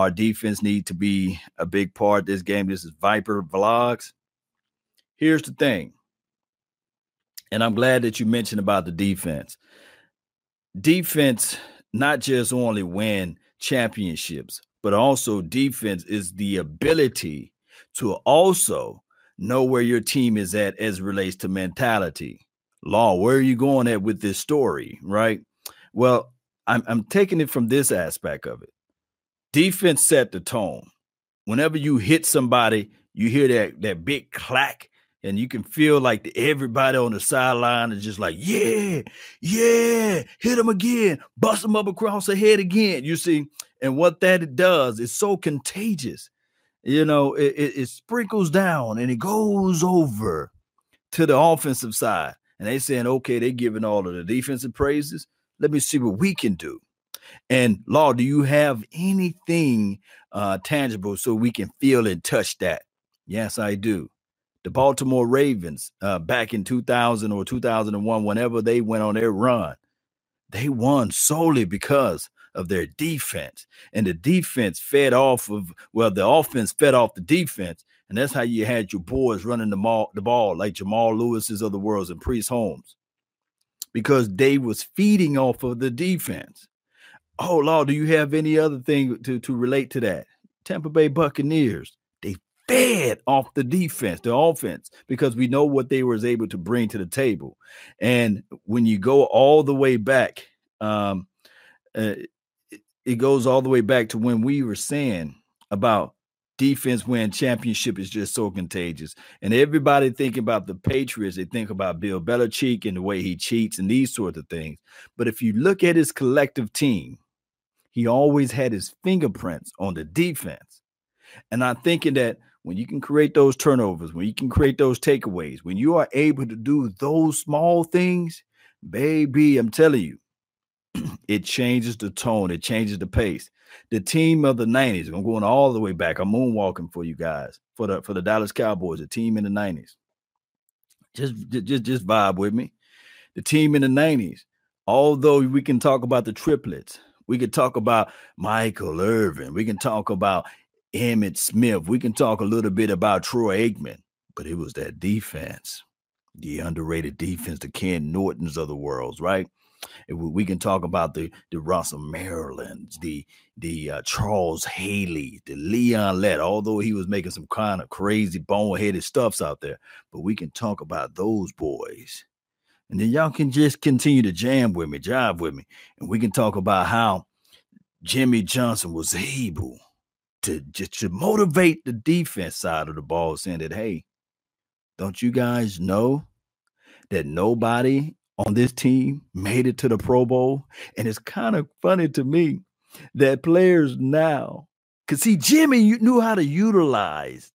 our defense need to be a big part this game. This is Viper Vlogs. Here's the thing, and I'm glad that you mentioned about the defense. Defense not just only win championships, but also defense is the ability to also know where your team is at as relates to mentality. Law, where are you going at with this story? Right. Well, I'm, I'm taking it from this aspect of it. Defense set the tone. Whenever you hit somebody, you hear that that big clack, and you can feel like everybody on the sideline is just like, yeah, yeah, hit him again, bust him up across the head again. You see, and what that does is so contagious. You know, it, it, it sprinkles down and it goes over to the offensive side. And they saying, okay, they're giving all of the defensive praises. Let me see what we can do. And Law, do you have anything uh, tangible so we can feel and touch that? Yes, I do. The Baltimore Ravens, uh, back in 2000 or 2001, whenever they went on their run, they won solely because of their defense. And the defense fed off of, well, the offense fed off the defense. And that's how you had your boys running the, ball, the ball like Jamal Lewis's of the worlds and Priest Holmes because they was feeding off of the defense. Oh, Law, do you have any other thing to, to relate to that? Tampa Bay Buccaneers, they fed off the defense, the offense, because we know what they was able to bring to the table. And when you go all the way back, um, uh, it goes all the way back to when we were saying about defense win championship is just so contagious. And everybody thinking about the Patriots, they think about Bill Belichick and the way he cheats and these sorts of things. But if you look at his collective team, he always had his fingerprints on the defense. And I'm thinking that when you can create those turnovers, when you can create those takeaways, when you are able to do those small things, baby, I'm telling you, it changes the tone, it changes the pace. The team of the 90s, I'm going all the way back. I'm moonwalking for you guys for the for the Dallas Cowboys, the team in the 90s. Just just just vibe with me. The team in the 90s, although we can talk about the triplets, we can talk about Michael Irvin, we can talk about Emmitt Smith, we can talk a little bit about Troy Aikman, but it was that defense, the underrated defense, the Ken Nortons of the world, right? we can talk about the the Russell Marylands, the the uh, Charles Haley, the Leon Lett, although he was making some kind of crazy boneheaded stuffs out there, but we can talk about those boys. And then y'all can just continue to jam with me, jive with me, and we can talk about how Jimmy Johnson was able to just to motivate the defense side of the ball, saying that, hey, don't you guys know that nobody on this team made it to the Pro Bowl. And it's kind of funny to me that players now, because see, Jimmy knew how to utilize.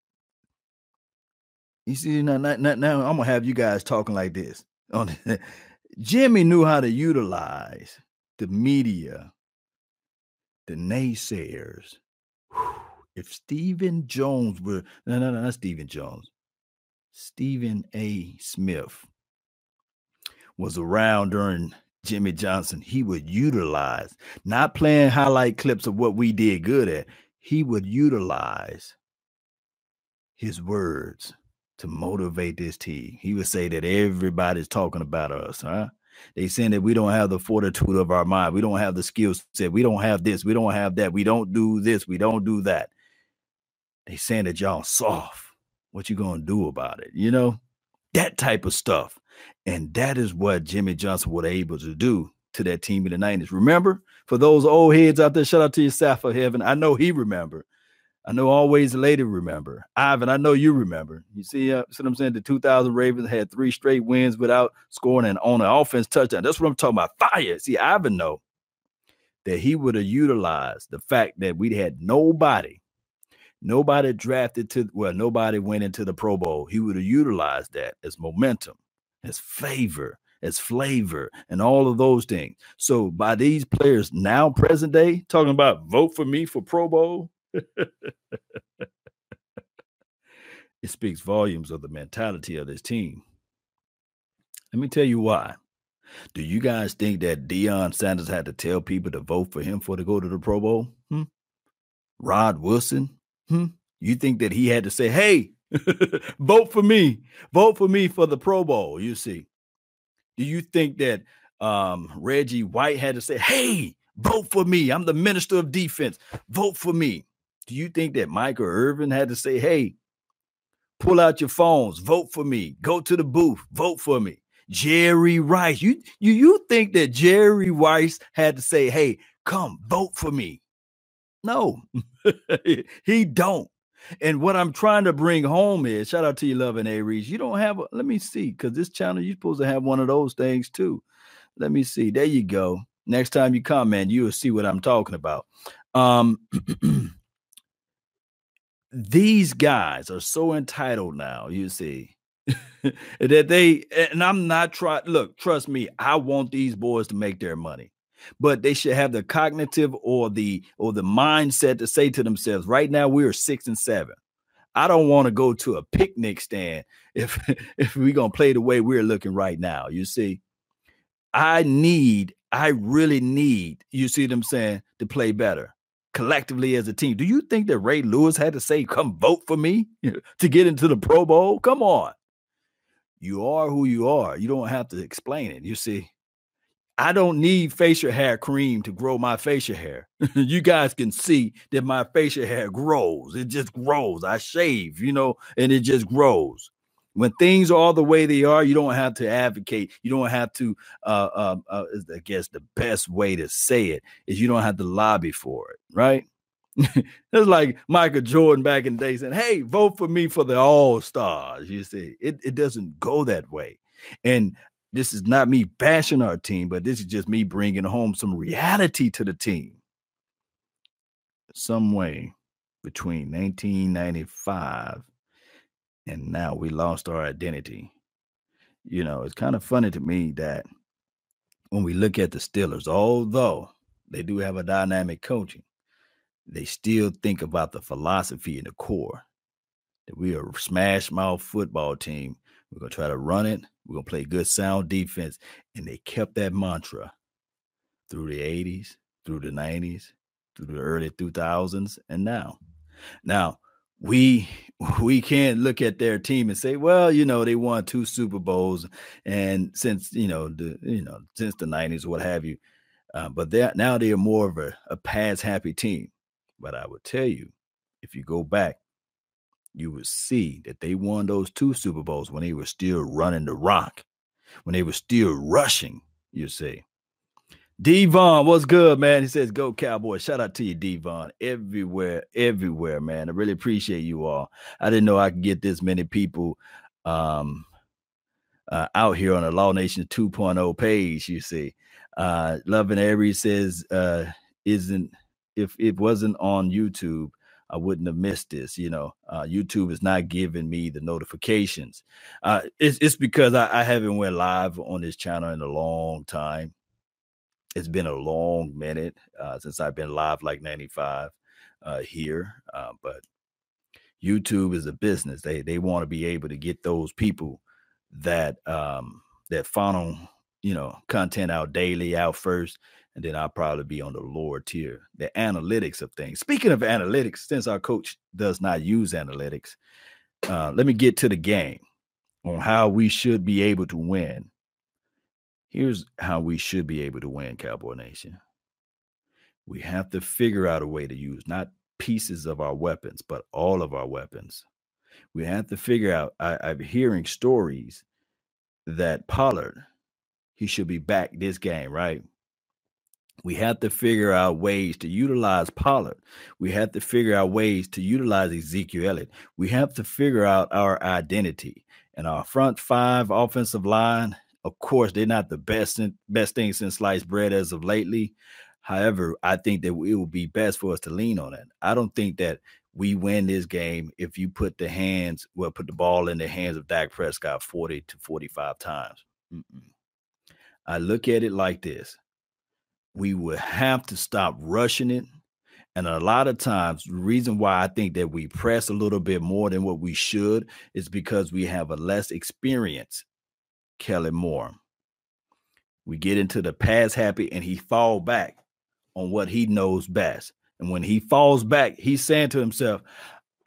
You see, now, now, now I'm gonna have you guys talking like this. On Jimmy knew how to utilize the media, the naysayers. If Stephen Jones were no, no, no, not Stephen Jones, Stephen A. Smith was around during Jimmy Johnson, he would utilize, not playing highlight clips of what we did good at, he would utilize his words to motivate this team. He would say that everybody's talking about us, huh? They saying that we don't have the fortitude of our mind. We don't have the skill set. We don't have this. We don't have that. We don't do this. We don't do that. They saying that y'all soft. What you gonna do about it? You know, that type of stuff. And that is what Jimmy Johnson was able to do to that team in the 90s. Remember, for those old heads out there, shout out to your Safa Heaven. I know he remember. I know always lady remember. Ivan, I know you remember. You see, uh, see what I'm saying? The 2000 Ravens had three straight wins without scoring and on an offense touchdown. That's what I'm talking about. Fire. See, Ivan know that he would have utilized the fact that we had nobody, nobody drafted to well, nobody went into the Pro Bowl. He would have utilized that as momentum as favor, as flavor, and all of those things. So by these players now, present day, talking about vote for me for Pro Bowl. it speaks volumes of the mentality of this team. Let me tell you why. Do you guys think that Deion Sanders had to tell people to vote for him for to go to the Pro Bowl? Hmm? Rod Woodson? Hmm? You think that he had to say, hey, vote for me, vote for me for the Pro Bowl? You see. Do you think that um, Reggie White had to say, hey, vote for me? I'm the minister of defense. Vote for me. Do you think that Michael Irvin had to say, hey, pull out your phones, vote for me, go to the booth, vote for me? Jerry Rice. You you you think that Jerry Rice had to say, "Hey, come vote for me"? No, he don't. And what I'm trying to bring home is, shout out to you, loving Aries. You don't have. A, let me see, because this channel you're supposed to have one of those things too. Let me see. There you go. Next time you comment, you will see what I'm talking about. Um, these guys are so entitled now. You see, that they and I'm not trying. Look, trust me, I want these boys to make their money, but they should have the cognitive or the or the mindset to say to themselves, right now we are six and seven. I don't want to go to a picnic stand if if we're gonna play the way we're looking right now. You see, I need, I really need, you see what I'm saying, to play better collectively as a team. Do you think that Ray Lewis had to say, come vote for me to get into the Pro Bowl? Come on you are who you are. You don't have to explain it. You see, I don't need facial hair cream to grow my facial hair. you guys can see that my facial hair grows. It just grows. I shave, you know, and it just grows. When things are all the way they are, you don't have to advocate. You don't have to. Uh, uh, uh, I guess the best way to say it is you don't have to lobby for it, right? it's like Michael Jordan back in the day saying, Hey, vote for me for the All Stars. You see, it, it doesn't go that way. And this is not me bashing our team, but this is just me bringing home some reality to the team. Some way between 1995 and now we lost our identity. You know, it's kind of funny to me that when we look at the Steelers, although they do have a dynamic coaching, they still think about the philosophy in the core that we are a smash mouth football team. We're gonna try to run it. We're gonna play good sound defense, and they kept that mantra through the '80s, through the '90s, through the early 2000s, and now. Now we we can't look at their team and say, well, you know, they won two Super Bowls, and since you know the you know since the '90s, what have you. Uh, but they now they are more of a, a pass happy team. But I would tell you, if you go back, you would see that they won those two Super Bowls when they were still running the rock, when they were still rushing, you see. Devon, what's good, man? He says, Go Cowboys. Shout out to you, Devon. Everywhere, everywhere, man. I really appreciate you all. I didn't know I could get this many people um uh, out here on the Law Nation 2.0 page, you see. Uh Loving Aries says, uh, isn't if it wasn't on YouTube, I wouldn't have missed this. You know, uh, YouTube is not giving me the notifications. Uh, it's, it's because I, I haven't went live on this channel in a long time. It's been a long minute uh, since I've been live like 95 uh, here. Uh, but YouTube is a business. They they want to be able to get those people that um, that funnel you know content out daily out first and then I'll probably be on the lower tier. The analytics of things. Speaking of analytics, since our coach does not use analytics, uh, let me get to the game on how we should be able to win. Here's how we should be able to win, Cowboy Nation. We have to figure out a way to use not pieces of our weapons, but all of our weapons. We have to figure out. I, I'm hearing stories that Pollard, he should be back this game, right? We have to figure out ways to utilize Pollard. We have to figure out ways to utilize Ezekiel Elliott. We have to figure out our identity. And our front five offensive line, of course, they're not the best best thing since sliced bread as of lately. However, I think that it will be best for us to lean on it. I don't think that we win this game if you put the hands, well, put the ball in the hands of Dak Prescott 40 to 45 times. Mm-mm. I look at it like this we would have to stop rushing it. And a lot of times, the reason why I think that we press a little bit more than what we should is because we have a less experience, Kellen Moore. We get into the pass happy and he fall back on what he knows best. And when he falls back, he's saying to himself,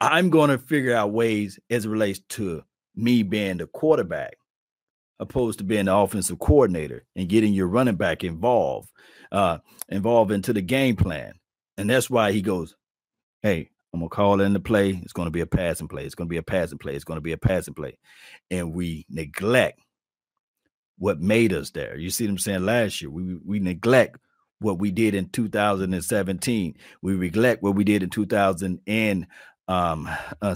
I'm going to figure out ways as it relates to me being the quarterback, opposed to being the offensive coordinator and getting your running back involved, uh, involved into the game plan. And that's why he goes, Hey, I'm gonna call in the play. It's gonna be a passing play. It's gonna be a passing play. It's gonna be a passing play. And we neglect what made us there. You see what I'm saying? Last year, we we neglect what we did in 2017. We neglect what we did in 2016. Um, uh,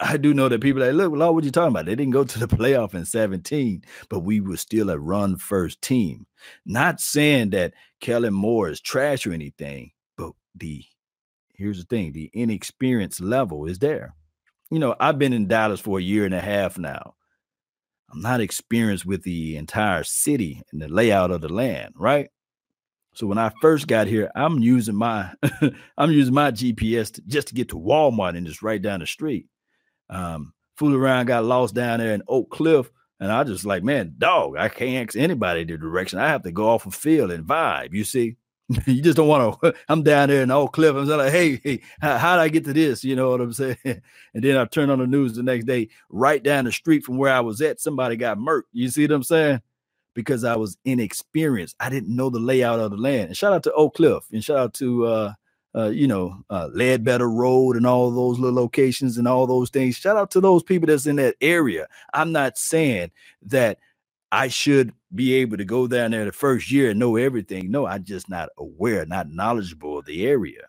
I do know that people are like, look, Lord, what you talking about? They didn't go to the playoff in 17, but we were still a run first team. Not saying that Kellen Moore is trash or anything, but the here's the thing the inexperience level is there. You know, I've been in Dallas for a year and a half now. I'm not experienced with the entire city and the layout of the land, right? So when I first got here, I'm using my I'm using my GPS to, just to get to Walmart and just right down the street. Um, fool around, got lost down there in Oak Cliff, and I just like, man, dog, I can't ask anybody the direction. I have to go off a field and vibe. You see, you just don't want to. I'm down there in Oak Cliff. I'm like, hey, hey, how, did I get to this? You know what I'm saying? And then I turn on the news the next day, right down the street from where I was at, somebody got murked. You see what I'm saying? Because I was inexperienced. I didn't know the layout of the land. And shout out to Oak Cliff and shout out to uh, uh, you know, uh, Ledbetter Road and all those little locations and all those things. Shout out to those people that's in that area. I'm not saying that I should be able to go down there the first year and know everything. No, I'm just not aware, not knowledgeable of the area.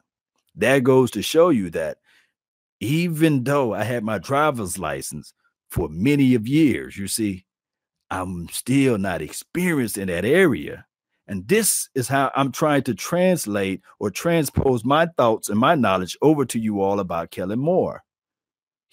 That goes to show you that even though I had my driver's license for many of years, you see, I'm still not experienced in that area. And this is how I'm trying to translate or transpose my thoughts and my knowledge over to you all about Kellen Moore.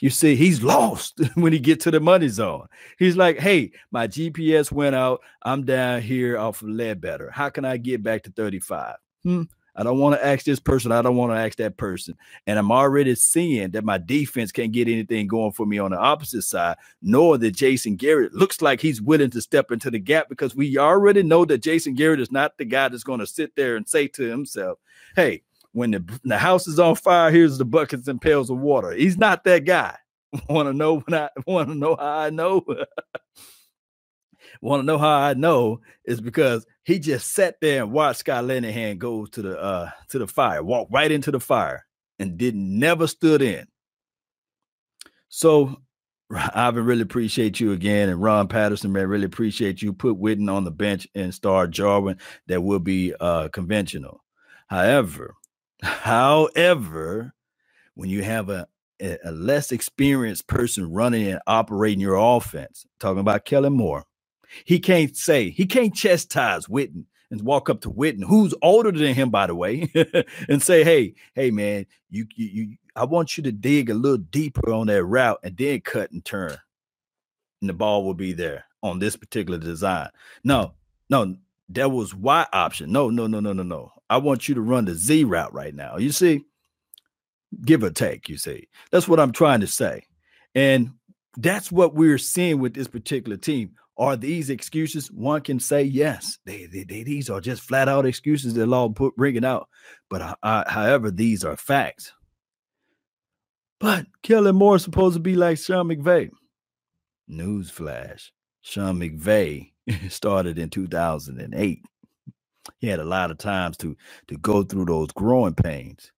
You see, he's lost when he get to the money zone. He's like, "Hey, my GPS went out. I'm down here off of Ledbetter. How can I get back to 35?" Hmm. I don't want to ask this person. I don't want to ask that person. And I'm already seeing that my defense can't get anything going for me on the opposite side, nor that Jason Garrett looks like he's willing to step into the gap because we already know that Jason Garrett is not the guy that's going to sit there and say to himself, Hey, when the, the house is on fire, here's the buckets and pails of water. He's not that guy. want to know when I want to know how I know? want to know how I know is because he just sat there and watched Scott Linehan go to the uh to the fire, walk right into the fire, and didn't never stood in. So Ivan, really appreciate you again. And Ron Patterson, man, really appreciate you. Put Witten on the bench and start Jarwin. That will be uh conventional. However, However, when you have a, a less experienced person running and operating your offense, talking about Kellen Moore, he can't say, he can't chastise Witten and walk up to Witten, who's older than him, by the way, and say, "Hey, hey, man, you, you, you, I want you to dig a little deeper on that route and then cut and turn, and the ball will be there on this particular design." No, no, that was Y option. No, no, no, no, no, no. I want you to run the Z route right now. You see, give or take, you see. That's what I'm trying to say. And that's what we're seeing with this particular team. Are these excuses? One can say yes. They, they, they these are just flat out excuses that law put bringing out. But I, I, however, these are facts. But Kellen Moore is supposed to be like Sean McVay. Newsflash: Sean McVay started in 2008 he had a lot of times to to go through those growing pains.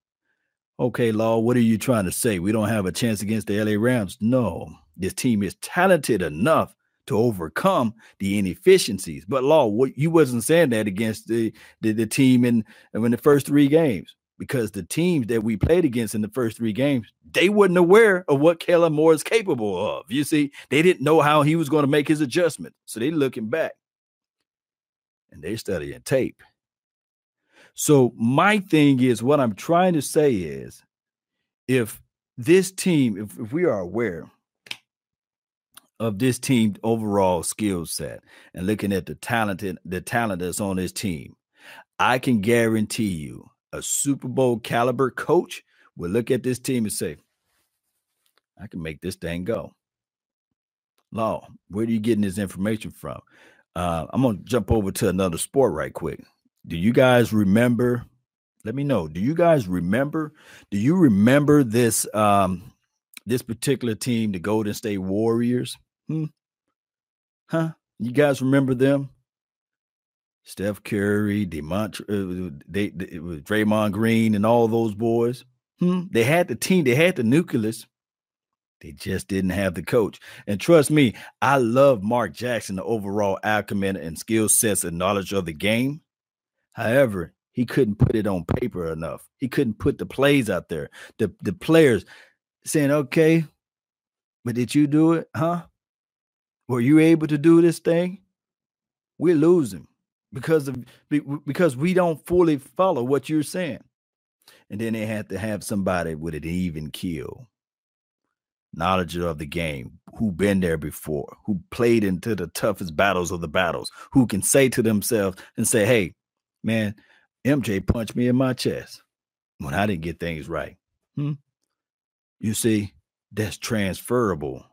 Okay, Law, what are you trying to say? We don't have a chance against the LA Rams. No, this team is talented enough to overcome the inefficiencies. But Law, what you wasn't saying that against the the, the team in in the first three games because the teams that we played against in the first three games, they wasn't aware of what Kellen Moore is capable of. You see, they didn't know how he was going to make his adjustment. So they looking back they studying tape. So my thing is what I'm trying to say is if this team, if, if we are aware of this team overall skill set and looking at the talented the talent that's on this team, I can guarantee you a Super Bowl caliber coach will look at this team and say, I can make this thing go. Law, where are you getting this information from? Uh, I'm gonna jump over to another sport right quick. Do you guys remember Let me know. Do you guys remember? Do you remember this um this particular team, the Golden State Warriors? Hmm? Huh? You guys remember them? Steph Curry, Demont, uh, they, they, Draymond Green, and all those boys. Hmm? They had the team, they had the nucleus. They just didn't have the coach. And trust me, I love Mark Jackson, the overall acumen and skill sets and knowledge of the game. However, he couldn't put it on paper enough. He couldn't put the plays out there. The the players saying, "Okay, but did you do it, huh? Were you able to do this thing?" We're losing because of because we don't fully follow what you're saying. And then they had to have somebody with an even kill, knowledge of the game, who been there before, who played into the toughest battles of the battles, who can say to themselves and say, "Hey, man, MJ punched me in my chest when I didn't get things right." Hmm? You see, that's transferable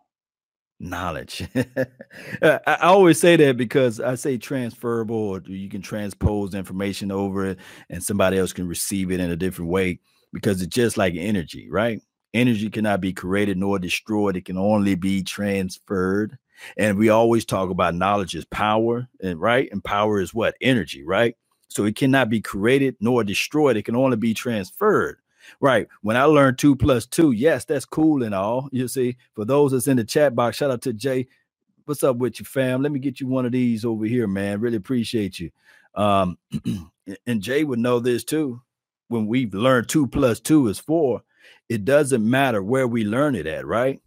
knowledge. I always say that because I say transferable, or you can transpose information over it and somebody else can receive it in a different way because it's just like energy, right? Energy cannot be created nor destroyed, it can only be transferred. And we always talk about knowledge is power, and right? And power is what? Energy, right? So it cannot be created nor destroyed, it can only be transferred. Right. When I learned two plus two, yes, that's cool and all. You see, for those that's in the chat box, shout out to Jay. What's up with you, fam? Let me get you one of these over here, man. Really appreciate you. Um, and Jay would know this too. When we've learned two plus two is four, it doesn't matter where we learn it at, right?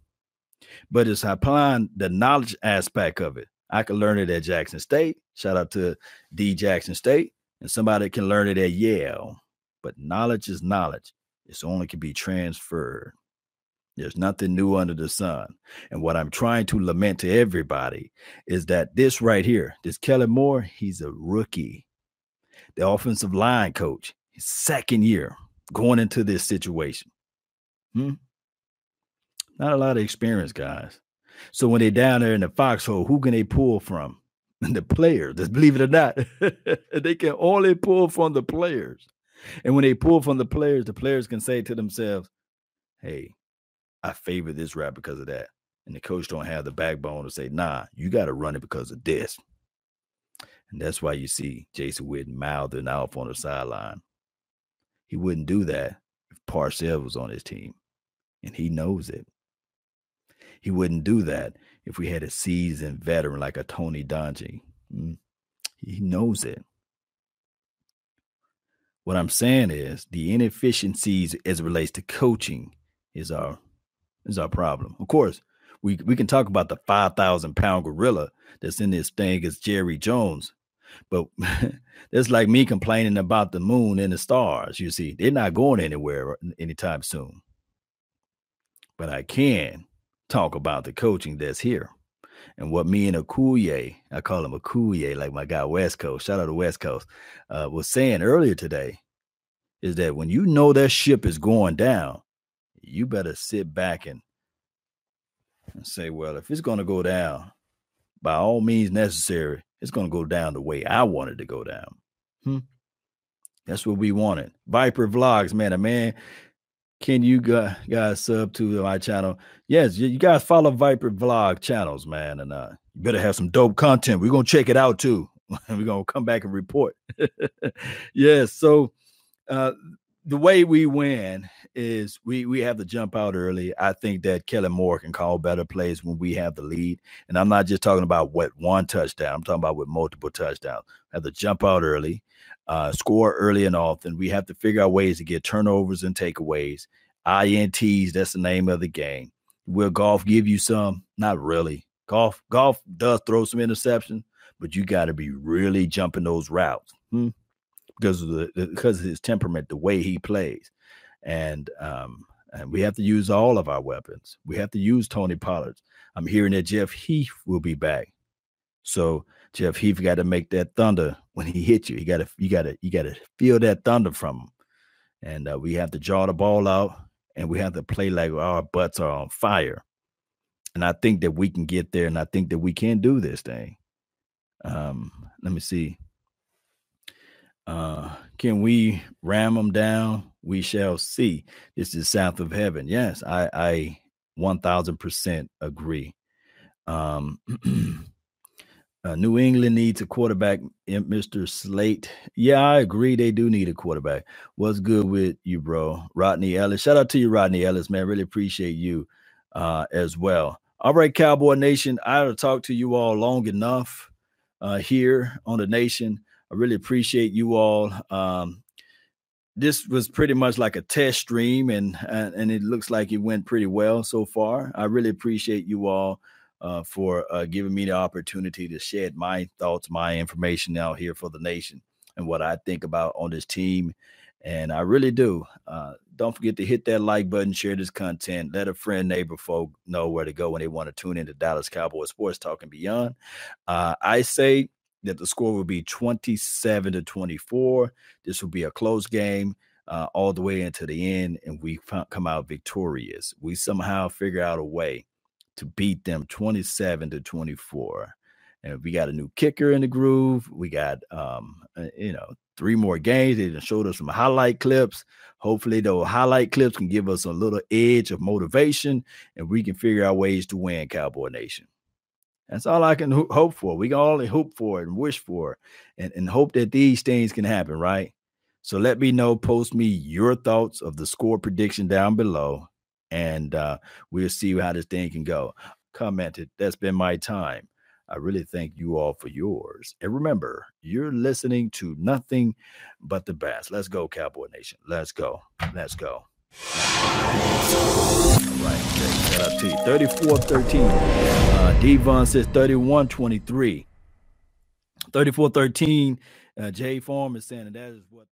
But it's applying the knowledge aspect of it. I can learn it at Jackson State. Shout out to D Jackson State. And somebody can learn it at Yale. But knowledge is knowledge. It's only can be transferred. There's nothing new under the sun. And what I'm trying to lament to everybody is that this right here, this Kellen Moore, he's a rookie. The offensive line coach, his second year going into this situation. Hmm? Not a lot of experience, guys. So when they're down there in the foxhole, who can they pull from? the players. Believe it or not, they can only pull from the players. And when they pull from the players, the players can say to themselves, "Hey, I favor this rap because of that." And the coach don't have the backbone to say, "Nah, you got to run it because of this." And that's why you see Jason Witten mouthing off on the sideline. He wouldn't do that if Parcells was on his team, and he knows it. He wouldn't do that if we had a seasoned veteran like a Tony Dungy. Mm, he knows it. What I'm saying is the inefficiencies as it relates to coaching is our is our problem. Of course, we we can talk about the five thousand pound gorilla that's in this thing as Jerry Jones, but that's like me complaining about the moon and the stars. You see, they're not going anywhere anytime soon. But I can talk about the coaching that's here. And what me and Akuye, I call him Akuye, like my guy West Coast, shout out to West Coast, uh, was saying earlier today is that when you know that ship is going down, you better sit back and, and say, well, if it's going to go down, by all means necessary, it's going to go down the way I wanted to go down. Hmm. That's what we wanted. Viper Vlogs, man, a man can you guys sub to my channel? Yes, you guys follow Viper Vlog channels, man, and uh, you better have some dope content. We're gonna check it out too. We're gonna come back and report. yes, so uh, the way we win is we we have to jump out early. I think that Kellen Moore can call better plays when we have the lead, and I'm not just talking about what one touchdown. I'm talking about with multiple touchdowns. Have to jump out early uh, score early and often. We have to figure out ways to get turnovers and takeaways. INTs, that's the name of the game. Will Goff give you some? Not really. Goff, Goff does throw some interceptions, but you got to be really jumping those routes hmm? because of the because of his temperament, the way he plays, and um, and we have to use all of our weapons. We have to use Tony Pollard. I'm hearing that Jeff Heath will be back, so Jeff Heath got to make that thunder when he hit you. You got to you got to you got to feel that thunder from him, and uh, we have to draw the ball out, and we have to play like our butts are on fire. And I think that we can get there, and I think that we can do this thing. Um, let me see. Uh, can we ram them down? We shall see. This is south of heaven. Yes, I, I 1000% agree. Um, uh, New England needs a quarterback, Mr. Slate. Yeah, I agree. They do need a quarterback. What's good with you, bro? Rodney Ellis. Shout out to you, Rodney Ellis, man. Really appreciate you uh, as well. All right, Cowboy Nation. I've talked to you all long enough uh, here on the nation. I really appreciate you all. Um, this was pretty much like a test stream, and, and and it looks like it went pretty well so far. I really appreciate you all uh, for uh, giving me the opportunity to shed my thoughts, my information out here for the nation, and what I think about on this team. And I really do. Uh, don't forget to hit that like button, share this content, let a friend, neighbor, folk know where to go when they want to tune into Dallas Cowboys Sports Talk and beyond. Uh, I say that the score will be 27 to 24. This will be a close game uh, all the way into the end, and we come out victorious. We somehow figure out a way to beat them 27 to 24. And we got a new kicker in the groove. We got, um, uh, you know, three more games. They showed us some highlight clips. Hopefully, those highlight clips can give us a little edge of motivation, and we can figure out ways to win Cowboy Nation. That's all I can ho- hope for. We can only hope for it and wish for it and, and hope that these things can happen, right? So let me know, post me your thoughts of the score prediction down below, and uh, we'll see how this thing can go. Commented, that's been my time. I really thank you all for yours. And remember, you're listening to nothing but the best. Let's go, Cowboy Nation. Let's go. Let's go. All right. Out to you. 34 13. Uh, Devon says 31 23. 34 13. Uh, Jay Farm is saying that is what.